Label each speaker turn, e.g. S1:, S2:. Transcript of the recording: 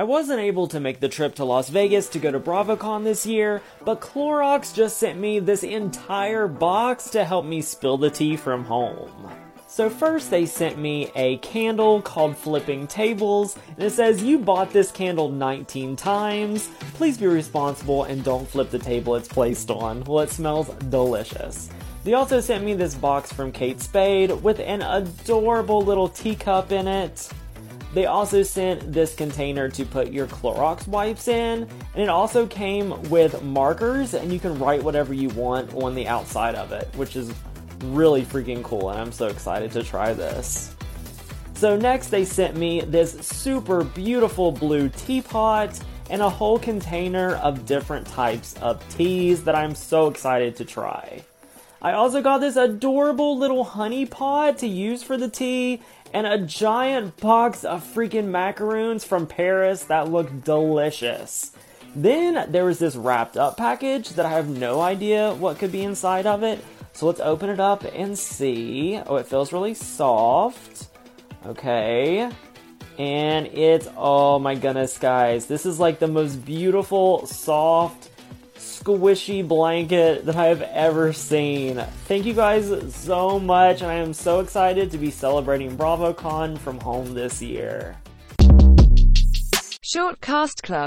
S1: I wasn't able to make the trip to Las Vegas to go to BravoCon this year, but Clorox just sent me this entire box to help me spill the tea from home. So first they sent me a candle called Flipping Tables, and it says you bought this candle 19 times. Please be responsible and don't flip the table it's placed on. Well, it smells delicious. They also sent me this box from Kate Spade with an adorable little teacup in it. They also sent this container to put your Clorox wipes in, and it also came with markers, and you can write whatever you want on the outside of it, which is really freaking cool, and I'm so excited to try this. So, next, they sent me this super beautiful blue teapot and a whole container of different types of teas that I'm so excited to try. I also got this adorable little honey pot to use for the tea and a giant box of freaking macaroons from Paris that look delicious. Then there was this wrapped up package that I have no idea what could be inside of it. So let's open it up and see. Oh, it feels really soft. Okay. And it's, oh my goodness, guys. This is like the most beautiful, soft, squishy blanket that I have ever seen. Thank you guys so much, and I am so excited to be celebrating BravoCon from home this year.
S2: Short Cast Club